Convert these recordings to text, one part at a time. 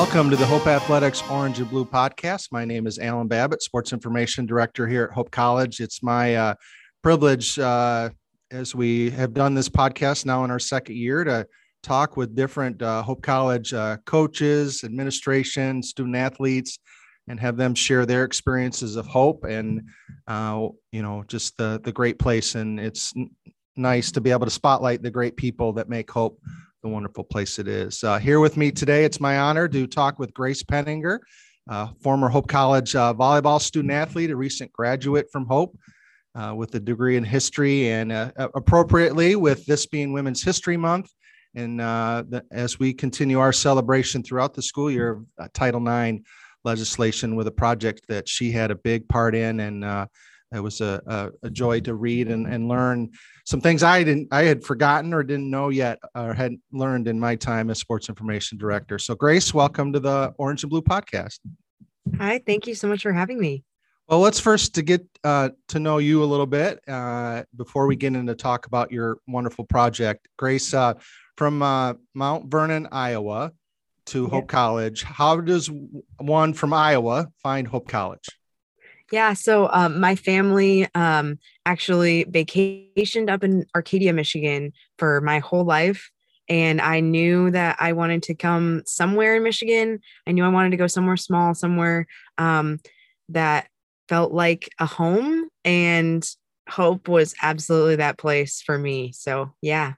Welcome to the Hope Athletics Orange and Blue podcast. My name is Alan Babbitt, Sports Information Director here at Hope College. It's my uh, privilege, uh, as we have done this podcast now in our second year, to talk with different uh, Hope College uh, coaches, administration, student athletes, and have them share their experiences of hope and uh, you know just the the great place. And it's nice to be able to spotlight the great people that make hope the wonderful place it is. Uh, here with me today, it's my honor to talk with Grace Pettinger, uh, former Hope College uh, volleyball student athlete, a recent graduate from Hope uh, with a degree in history, and uh, appropriately, with this being Women's History Month, and uh, the, as we continue our celebration throughout the school year of Title IX legislation with a project that she had a big part in and it was a, a, a, joy to read and, and learn some things I didn't I had forgotten or didn't know yet or had learned in my time as sports information director. So Grace, welcome to the Orange and Blue podcast. Hi, thank you so much for having me. Well, let's first to get uh, to know you a little bit uh, before we get into talk about your wonderful project. Grace, uh, from uh, Mount Vernon, Iowa, to Hope College. How does one from Iowa find Hope College? Yeah. So um, my family um, actually vacationed up in Arcadia, Michigan for my whole life. And I knew that I wanted to come somewhere in Michigan. I knew I wanted to go somewhere small, somewhere um, that felt like a home. And Hope was absolutely that place for me. So, yeah.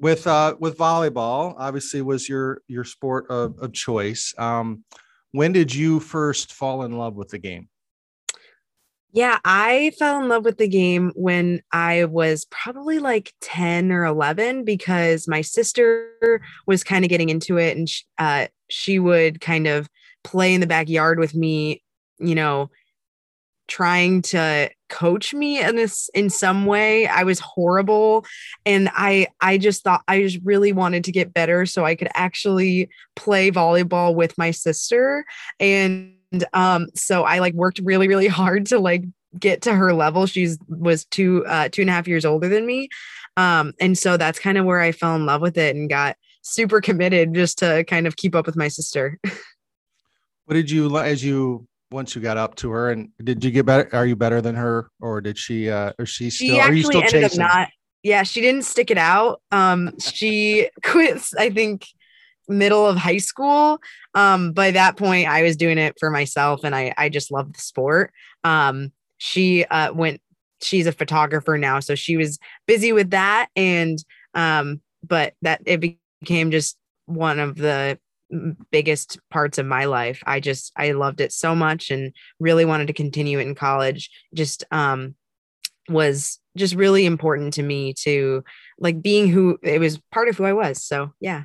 With uh, with volleyball, obviously was your your sport of, of choice. Um, when did you first fall in love with the game? Yeah, I fell in love with the game when I was probably like 10 or 11 because my sister was kind of getting into it and she, uh, she would kind of play in the backyard with me, you know, trying to coach me in this in some way. I was horrible and i i just thought i just really wanted to get better so i could actually play volleyball with my sister and um so i like worked really really hard to like get to her level. She's was two uh two and a half years older than me um and so that's kind of where i fell in love with it and got super committed just to kind of keep up with my sister. What did you as you once you got up to her and did you get better are you better than her or did she uh or she still she are you still ended chasing? up not yeah she didn't stick it out. Um she quit i think middle of high school. Um by that point i was doing it for myself and i i just loved the sport. Um she uh went she's a photographer now so she was busy with that and um but that it became just one of the biggest parts of my life. I just I loved it so much and really wanted to continue it in college. Just um was just really important to me to like being who it was part of who I was. So yeah.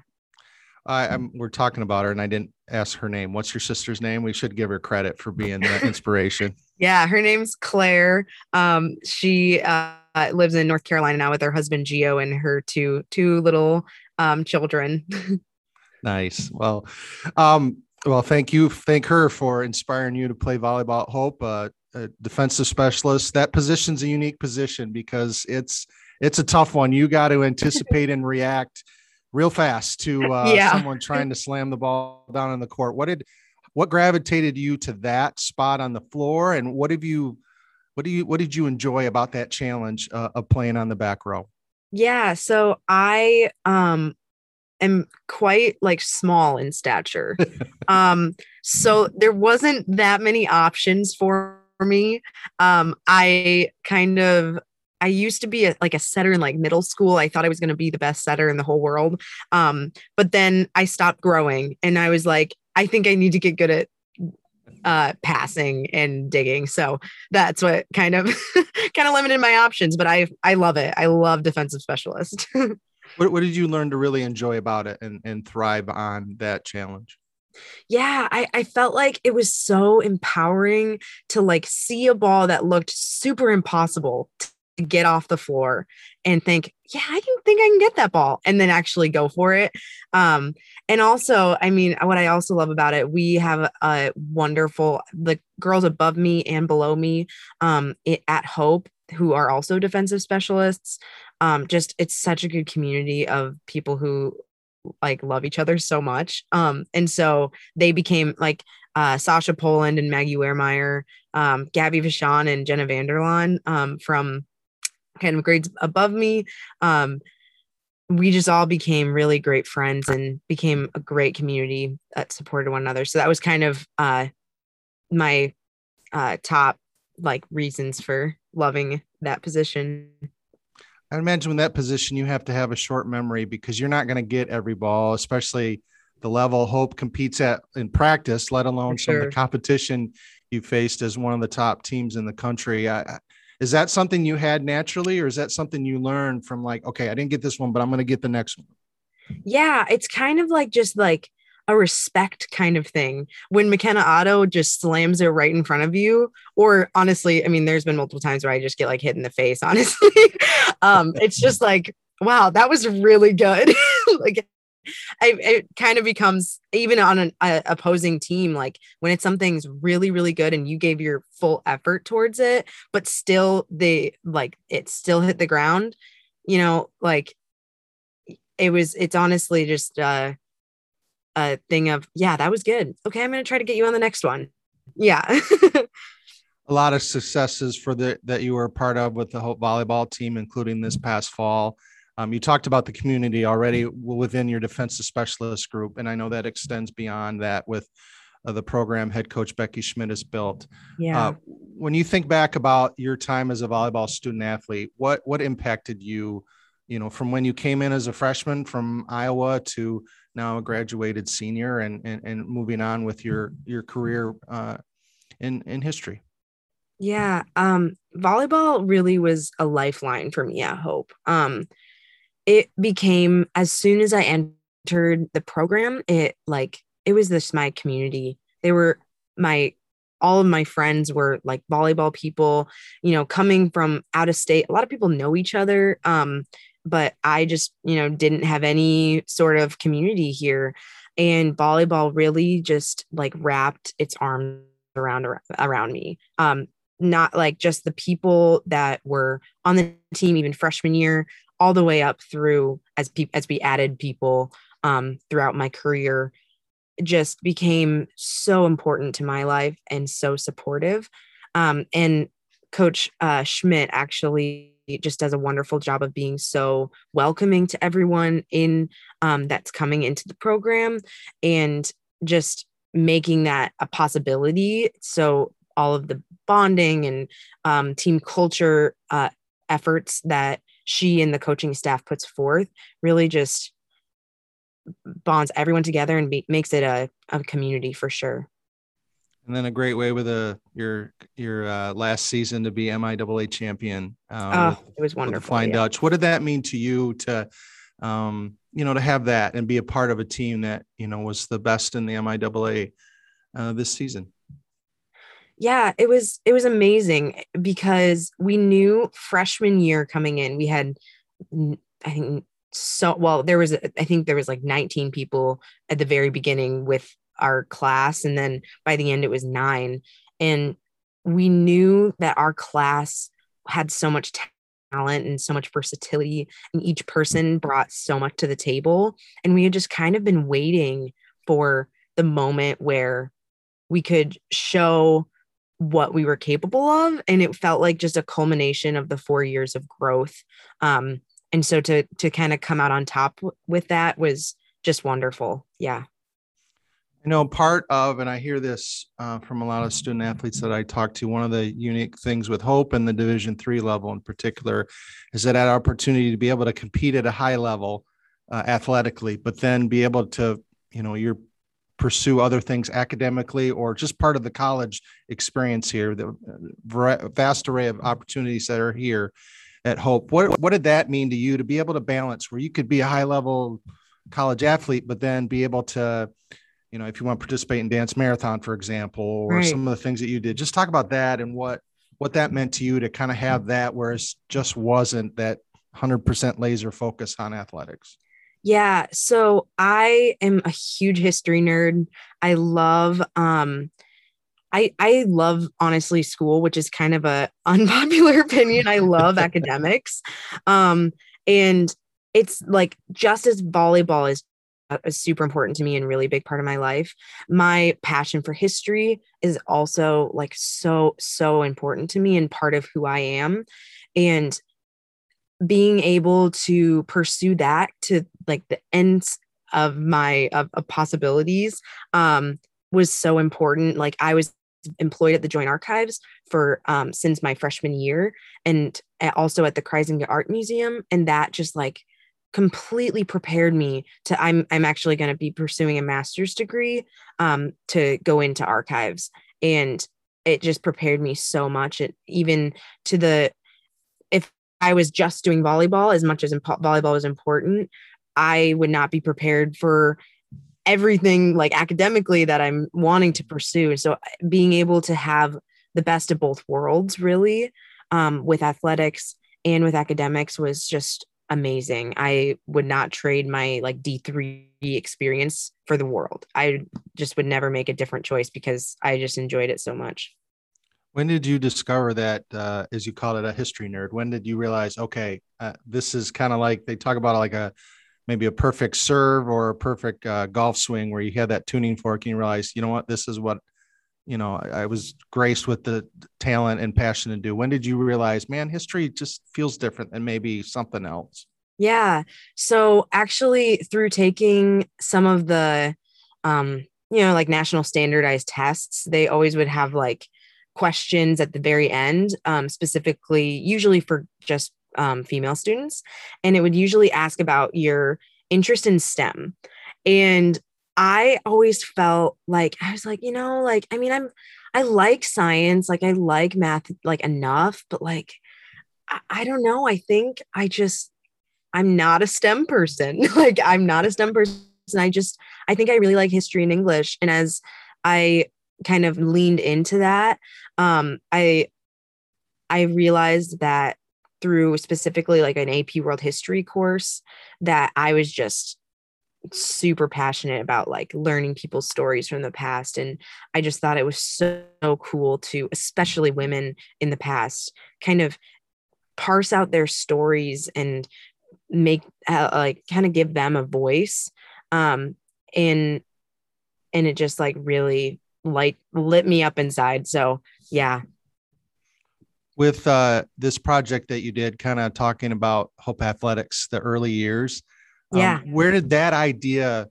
I, am we're talking about her and I didn't ask her name. What's your sister's name? We should give her credit for being the inspiration. yeah, her name's Claire. Um, she uh, lives in North Carolina now with her husband Gio and her two two little um, children. Nice. Well, um, well, thank you. Thank her for inspiring you to play volleyball Hope. Uh, a defensive specialist. That position's a unique position because it's it's a tough one. You got to anticipate and react real fast to uh, yeah. someone trying to slam the ball down on the court. What did what gravitated you to that spot on the floor, and what have you what do you what did you enjoy about that challenge uh, of playing on the back row? Yeah, so I um am quite like small in stature. um, so there wasn't that many options for me. Um, I kind of I used to be a, like a setter in like middle school. I thought I was going to be the best setter in the whole world. Um, but then I stopped growing and I was like, I think I need to get good at uh, passing and digging. So that's what kind of kind of limited my options. But I I love it. I love defensive specialist. What, what did you learn to really enjoy about it and, and thrive on that challenge? Yeah, I, I felt like it was so empowering to like see a ball that looked super impossible get off the floor and think, yeah, I can think I can get that ball and then actually go for it. Um, and also, I mean, what I also love about it, we have a wonderful the girls above me and below me um, it, at Hope who are also defensive specialists um, just it's such a good community of people who like love each other so much. Um, and so they became like uh, Sasha Poland and Maggie Wehrmeyer, um, Gabby Vachon and Jenna Vanderlaan um, from kind of grades above me. Um, we just all became really great friends and became a great community that supported one another. So that was kind of uh, my uh, top like reasons for loving that position. I imagine in that position you have to have a short memory because you're not going to get every ball, especially the level Hope competes at in practice, let alone some of the competition you faced as one of the top teams in the country. I, is that something you had naturally, or is that something you learned from like, okay, I didn't get this one, but I'm going to get the next one? Yeah, it's kind of like just like a respect kind of thing when McKenna Otto just slams it right in front of you. Or honestly, I mean, there's been multiple times where I just get like hit in the face, honestly. um, it's just like, wow, that was really good. like It kind of becomes even on an a, opposing team like when it's something's really really good and you gave your full effort towards it but still they like it still hit the ground you know like it was it's honestly just uh a thing of yeah that was good. Okay i'm going to try to get you on the next one. Yeah. A lot of successes for the that you were a part of with the hope volleyball team including this past fall um, you talked about the community already within your defensive specialist group, and I know that extends beyond that with uh, the program head coach Becky Schmidt has built. Yeah. Uh, when you think back about your time as a volleyball student athlete, what what impacted you? You know, from when you came in as a freshman from Iowa to now a graduated senior, and and, and moving on with your your career uh, in in history. Yeah, um, volleyball really was a lifeline for me at Hope. Um, it became as soon as I entered the program, it like it was this my community. They were my all of my friends were like volleyball people, you know, coming from out of state. A lot of people know each other. Um, but I just, you know, didn't have any sort of community here. And volleyball really just like wrapped its arms around around me. Um, not like just the people that were on the team even freshman year all the way up through as pe- as we added people um, throughout my career just became so important to my life and so supportive. Um, and coach uh, schmidt actually just does a wonderful job of being so welcoming to everyone in um, that's coming into the program and just making that a possibility. So all of the bonding and um, team culture uh, efforts that she and the coaching staff puts forth really just bonds everyone together and be, makes it a, a community for sure. And then a great way with a your your uh, last season to be MIAA champion. Uh, oh, it was wonderful. Flying yeah. Dutch. What did that mean to you to, um, you know, to have that and be a part of a team that you know was the best in the MIAA uh, this season? Yeah it was it was amazing because we knew freshman year coming in we had i think so well there was i think there was like 19 people at the very beginning with our class and then by the end it was nine and we knew that our class had so much talent and so much versatility and each person brought so much to the table and we had just kind of been waiting for the moment where we could show what we were capable of and it felt like just a culmination of the 4 years of growth um and so to to kind of come out on top w- with that was just wonderful yeah. You know part of and i hear this uh, from a lot of student athletes that i talk to one of the unique things with hope and the division three level in particular is that that opportunity to be able to compete at a high level uh, athletically but then be able to you know you're pursue other things academically or just part of the college experience here the uh, vast array of opportunities that are here at hope what, what did that mean to you to be able to balance where you could be a high level college athlete but then be able to you know if you want to participate in dance marathon for example or right. some of the things that you did just talk about that and what what that meant to you to kind of have that whereas just wasn't that 100% laser focus on athletics yeah, so I am a huge history nerd. I love um I I love honestly school, which is kind of a unpopular opinion. I love academics. Um and it's like just as volleyball is is super important to me and really big part of my life. My passion for history is also like so so important to me and part of who I am and being able to pursue that to like the ends of my of, of possibilities um was so important. Like I was employed at the Joint Archives for um, since my freshman year, and also at the Kruizenga Art Museum, and that just like completely prepared me to i'm i'm actually going to be pursuing a master's degree um, to go into archives. And it just prepared me so much it even to the i was just doing volleyball as much as imp- volleyball was important i would not be prepared for everything like academically that i'm wanting to pursue so being able to have the best of both worlds really um, with athletics and with academics was just amazing. I would not trade my like D3 experience for the world. I just would never make a different choice because I just enjoyed it so much. When did you discover that, uh, as you call it, a history nerd? When did you realize, okay, uh, this is kind of like they talk about like a maybe a perfect serve or a perfect uh, golf swing where you had that tuning fork and you realize, you know what, this is what you know I, I, was graced with the talent and passion to do. When did you realize man history just feels different than maybe something else? Yeah. So actually through taking some of the um you know like national standardized tests they always would have like questions at the very end um specifically usually for just um, female students and it would usually ask about your interest in stem and I always felt like I was like, you know, like I mean, I'm I like science, like I like math like enough, but like I, I don't know. I think I just I'm not a STEM person. like I'm not a STEM person. I just I think I really like history and English. And as I kind of leaned into that, um, I I realized that through specifically like an AP World History course that I was just super passionate about like learning people's stories from the past and i just thought it was so, so cool to especially women in the past kind of parse out their stories and make uh, like kind of give them a voice um and and it just like really light lit me up inside so yeah with uh this project that you did kind of talking about hope athletics the early years um, yeah. Where did that idea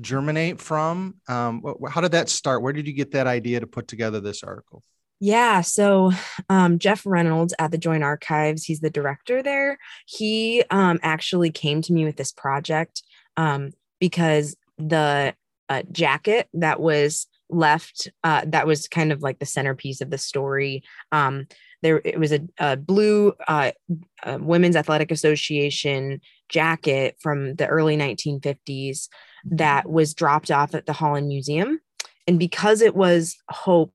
germinate from? Um, how did that start? Where did you get that idea to put together this article? Yeah. So um, Jeff Reynolds at the Joint Archives, he's the director there. He um, actually came to me with this project um, because the uh, jacket that was left, uh, that was kind of like the centerpiece of the story. Um, there, it was a, a blue uh, uh Women's Athletic Association jacket from the early 1950s that was dropped off at the Holland Museum. And because it was Hope,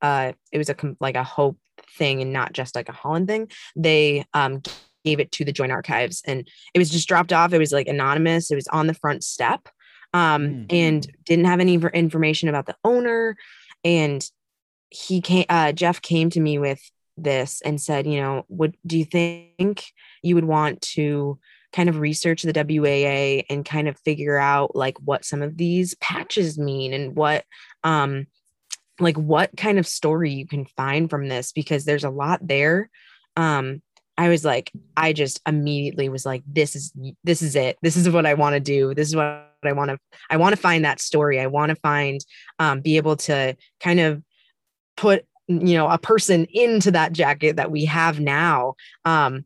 uh, it was a like a Hope thing and not just like a Holland thing, they um, gave it to the Joint Archives and it was just dropped off. It was like anonymous, it was on the front step um, mm-hmm. and didn't have any information about the owner. And he came, uh, Jeff came to me with this and said, you know, would do you think you would want to kind of research the WAA and kind of figure out like what some of these patches mean and what um like what kind of story you can find from this because there's a lot there um I was like I just immediately was like this is this is it. This is what I want to do. This is what I want to I want to find that story. I want to find um be able to kind of put you know a person into that jacket that we have now. Um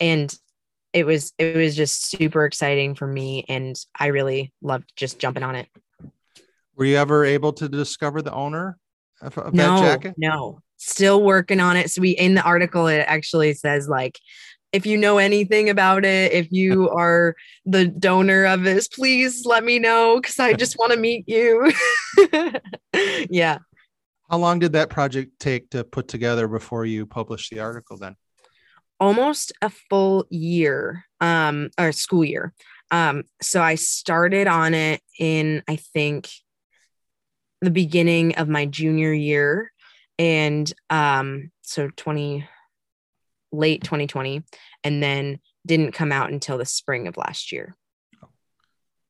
and it was it was just super exciting for me and I really loved just jumping on it. Were you ever able to discover the owner of, of no, that jacket? No, still working on it. So we in the article it actually says like if you know anything about it, if you are the donor of this, please let me know because I just want to meet you. yeah. How long did that project take to put together before you published the article then? almost a full year um or school year um so i started on it in i think the beginning of my junior year and um so 20 late 2020 and then didn't come out until the spring of last year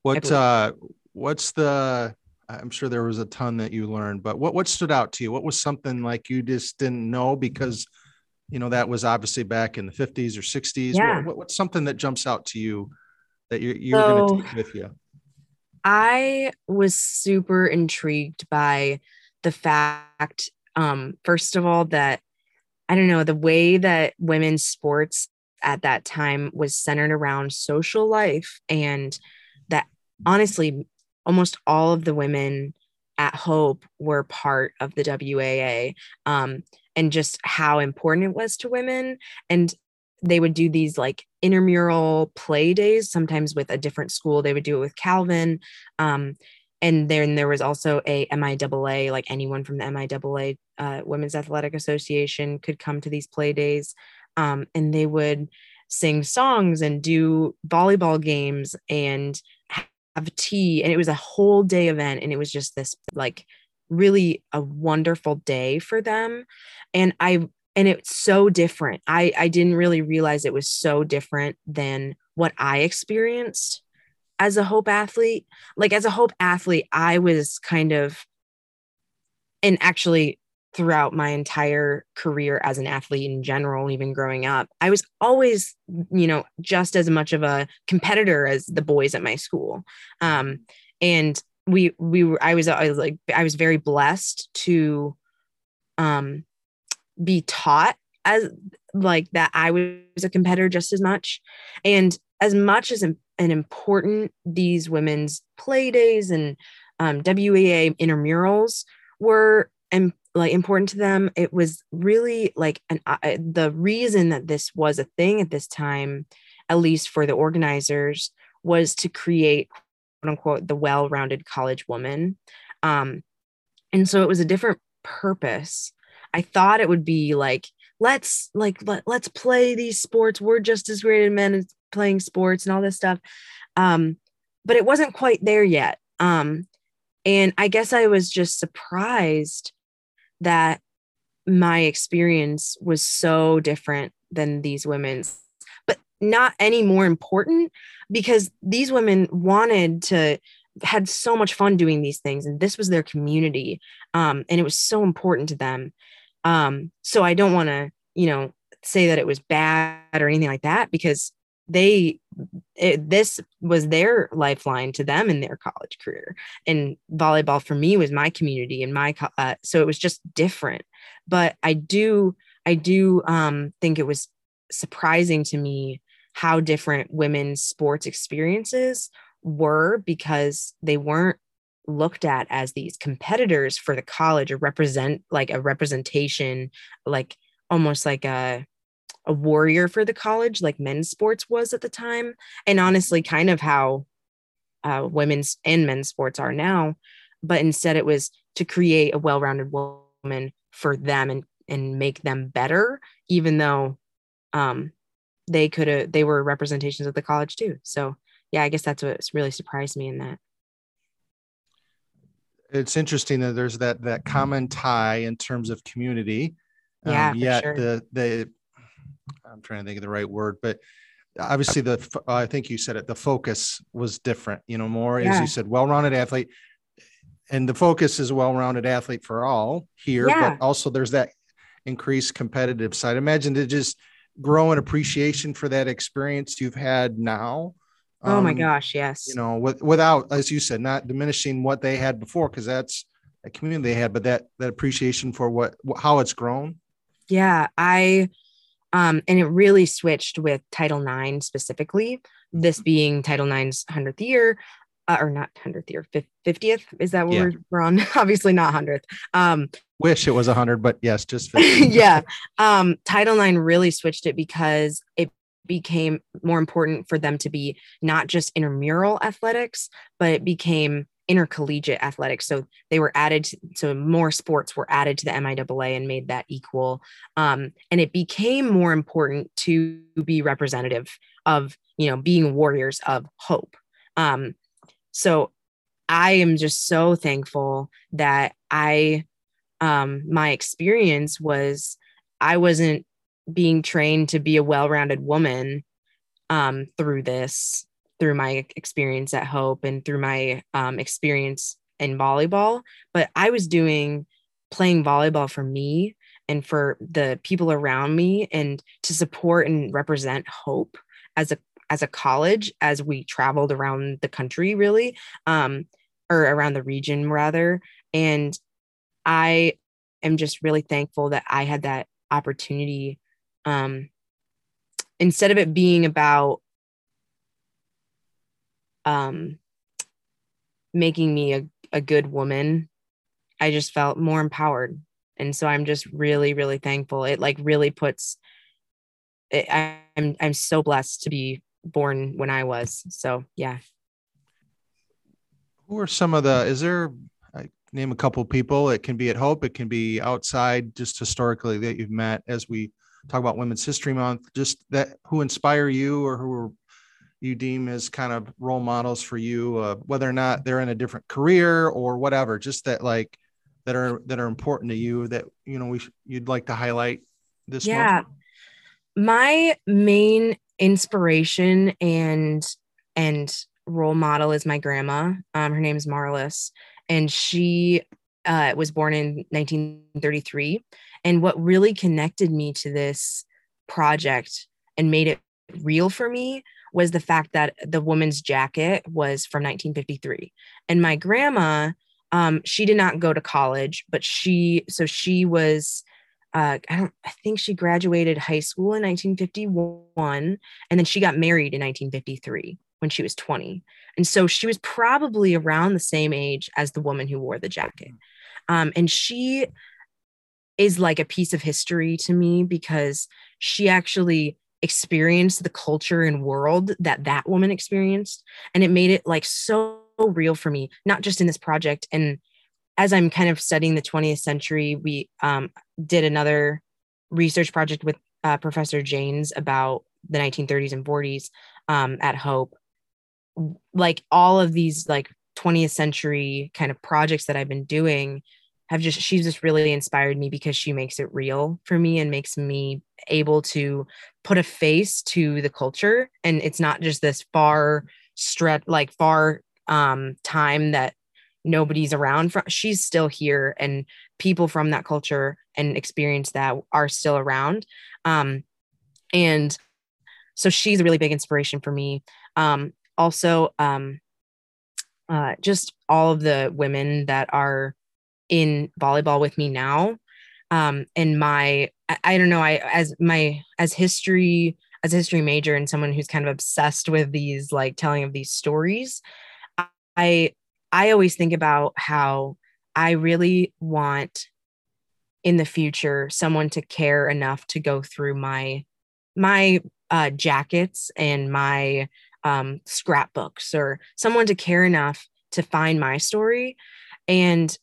What uh what's the I'm sure there was a ton that you learned, but what what stood out to you? What was something like you just didn't know because you know that was obviously back in the 50s or 60s. Yeah. What, what, what's something that jumps out to you that you're you're So- going to take with you? I was super intrigued by the fact, um, first of all, that I don't know, the way that women's sports at that time was centered around social life, and that honestly, almost all of the women at Hope were part of the WAA, um, and just how important it was to women. And they would do these like intramural play days, sometimes with a different school. They would do it with Calvin. Um, and then there was also a MIAA, like anyone from the MIAA, uh, Women's Athletic Association, could come to these play days, um, and they would sing songs and do volleyball games and have tea, and it was a whole day event, and it was just this like really a wonderful day for them, and I and it's so different. I I didn't really realize it was so different than what I experienced as a hope athlete like as a hope athlete i was kind of and actually throughout my entire career as an athlete in general even growing up i was always you know just as much of a competitor as the boys at my school. Um and we we were i was i was like i was very blessed to um be taught as like that i was a competitor just as much. And as much as an important these women's play days and um, WAA intramurals were and like important to them, it was really like an uh, the reason that this was a thing at this time, at least for the organizers, was to create quote unquote the well-rounded college woman, um, and so it was a different purpose. I thought it would be like let's like let, let's play these sports. We're just as great as men as playing sports and all this stuff. Um, but it wasn't quite there yet. Um, and I guess I was just surprised that my experience was so different than these women's, but not any more important because these women wanted to had so much fun doing these things and this was their community um, and it was so important to them um, so i don't want to you know say that it was bad or anything like that because they it, this was their lifeline to them in their college career. And volleyball for me was my community and my uh, so it was just different. But i do i do um, think it was surprising to me how different women's sports experiences were because they weren't looked at as these competitors for the college or represent like a representation like almost like a a warrior for the college like men's sports was at the time and honestly kind of how uh, women's and men's sports are now but instead it was to create a well-rounded woman for them and and make them better even though um they could have they were representations of the college too so yeah i guess that's what really surprised me in that It's interesting that there's that that common tie in terms of community. Yeah, Um, yet sure. the the I'm trying to think of the right word, but obviously the I think you said it. The focus was different. You know, more as you said, well-rounded athlete, and the focus is a well-rounded athlete for all here. Yeah. But also there's that increased competitive side. Imagine to just grow an appreciation for that experience you've had now. oh my Um, gosh yes you know, with, without, as you said, not diminishing what they had before, because that's a community they had, but that that appreciation for what how it's grown. Yeah, I um and it really switched with Title IX specifically, this being Title IX's 100th year uh, or not 100th year, 50th is that what Yeah. we're, on? Obviously not 100th. Um Wish it was a hundred, but yes, just 50. yeah. Um Title IX really switched it because it became more important for them to be not just intramural athletics, but it became intercollegiate athletics. So they were added, to, so more sports were added to the MIAA and made that equal. Um, and it became more important to be representative of, you know, being warriors of hope. Um, so I am just so thankful that I, um, my experience was I wasn't being trained to be a well-rounded woman um, through this through my experience at Hope and through my um, experience in volleyball. But I was doing playing volleyball for me and for the people around me and to support and represent Hope as a as a college as we traveled around the country really um or around the region rather and i am just really thankful that i had that opportunity um instead of it being about um making me a, a good woman i just felt more empowered and so i'm just really really thankful it like really puts it, i'm i'm so blessed to be born when I was. So yeah. Who are some of the? Is there? I name a couple people. It can be at Hope. It can be outside, just historically that you've met as we talk about Women's History Month. Just that who inspire you or who are, you deem as kind of role models for you, uh, whether or not they're in a different career or whatever. Just that like that are that are important to you that you know we you'd like to highlight this. Yeah. Month? My main inspiration and and role model is my grandma. Um, her name is Marlis, and she uh, was born in 1933. And what really connected me to this project and made it real for me was the fact that the woman's jacket was from 1953. And my grandma, um, she did not go to college, but she, so she was uh, I don't, I think she graduated high school in 1951, and then she got married in 1953 when she was 20. And so she was probably around the same age as the woman who wore the jacket. Um, and she is like a piece of history to me because she actually experienced the culture and world that that woman experienced. And it made it like so real for me, not just in this project. And as I'm kind of studying the 20th century, we um, did another research project with uh, Professor Janes about the 1930s and 40s um, at Hope. Like all of these like 20th century kind of projects that I've been doing have just she's just really inspired me because she makes it real for me and makes me able to put a face to the culture. And it's not just this far stretch like far um time that nobody's around from she's still here and people from that culture and experience that are still around. Um and so she's a really big inspiration for me. Um also um uh just all of the women that are in volleyball with me now. Um and my I, I don't know i as my as history as a history major and someone who's kind of obsessed with these like telling of these stories i I always think about how I really want in the future someone to care enough to go through my my uh, jackets and my um, scrapbooks or someone to care enough to find my story. And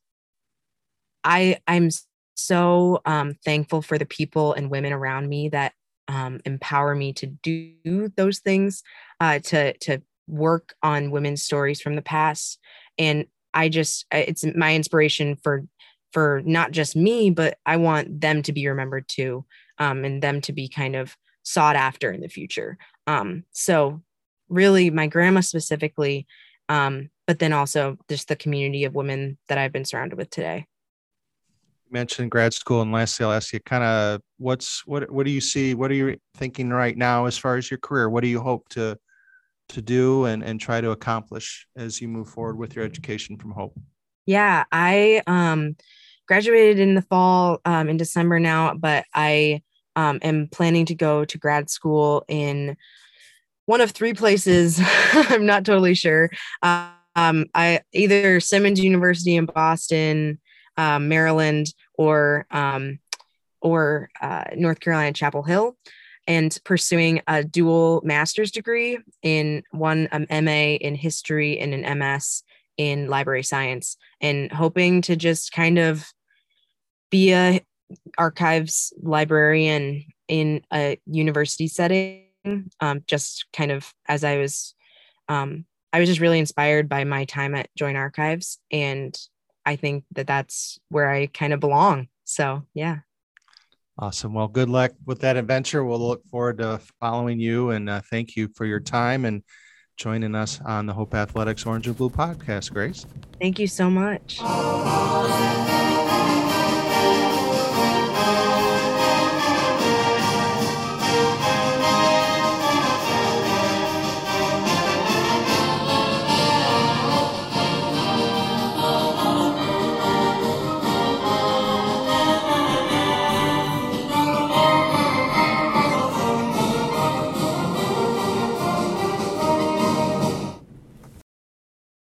i i'm so um, thankful for the people and women around me that um, empower me to do those things uh, to to work on women's stories from the past. And i just it's my inspiration for for not just me but i want them to be remembered too um, and them to be kind of sought after in the future. Um, so really my grandma specifically um, but then also just the community of women that i've been surrounded with today mentioned grad school and lastly i'll ask you kind of what's what what do you see what are you thinking right now as far as your career what do you hope to to do and, and try to accomplish as you move forward with your education from Hope? Yeah, I um, graduated in the fall um, in December now, but I um, am planning to go to grad school in one of three places. I'm not totally sure. Um, I either Simmons University in Boston, uh, Maryland, or um, or uh, North Carolina Chapel Hill and pursuing a dual master's degree in one um, MA in history and an MS in library science, and hoping to just kind of be a archives librarian in a university setting. Um, just kind of as I was, um, I was just really inspired by my time at Joint Archives, and I think that that's where I kind of belong. So yeah. Awesome. Well, good luck with that adventure. We'll look forward to following you and uh, thank you for your time and joining us on the Hope Athletics Orange and Blue podcast, Grace. Thank you so much.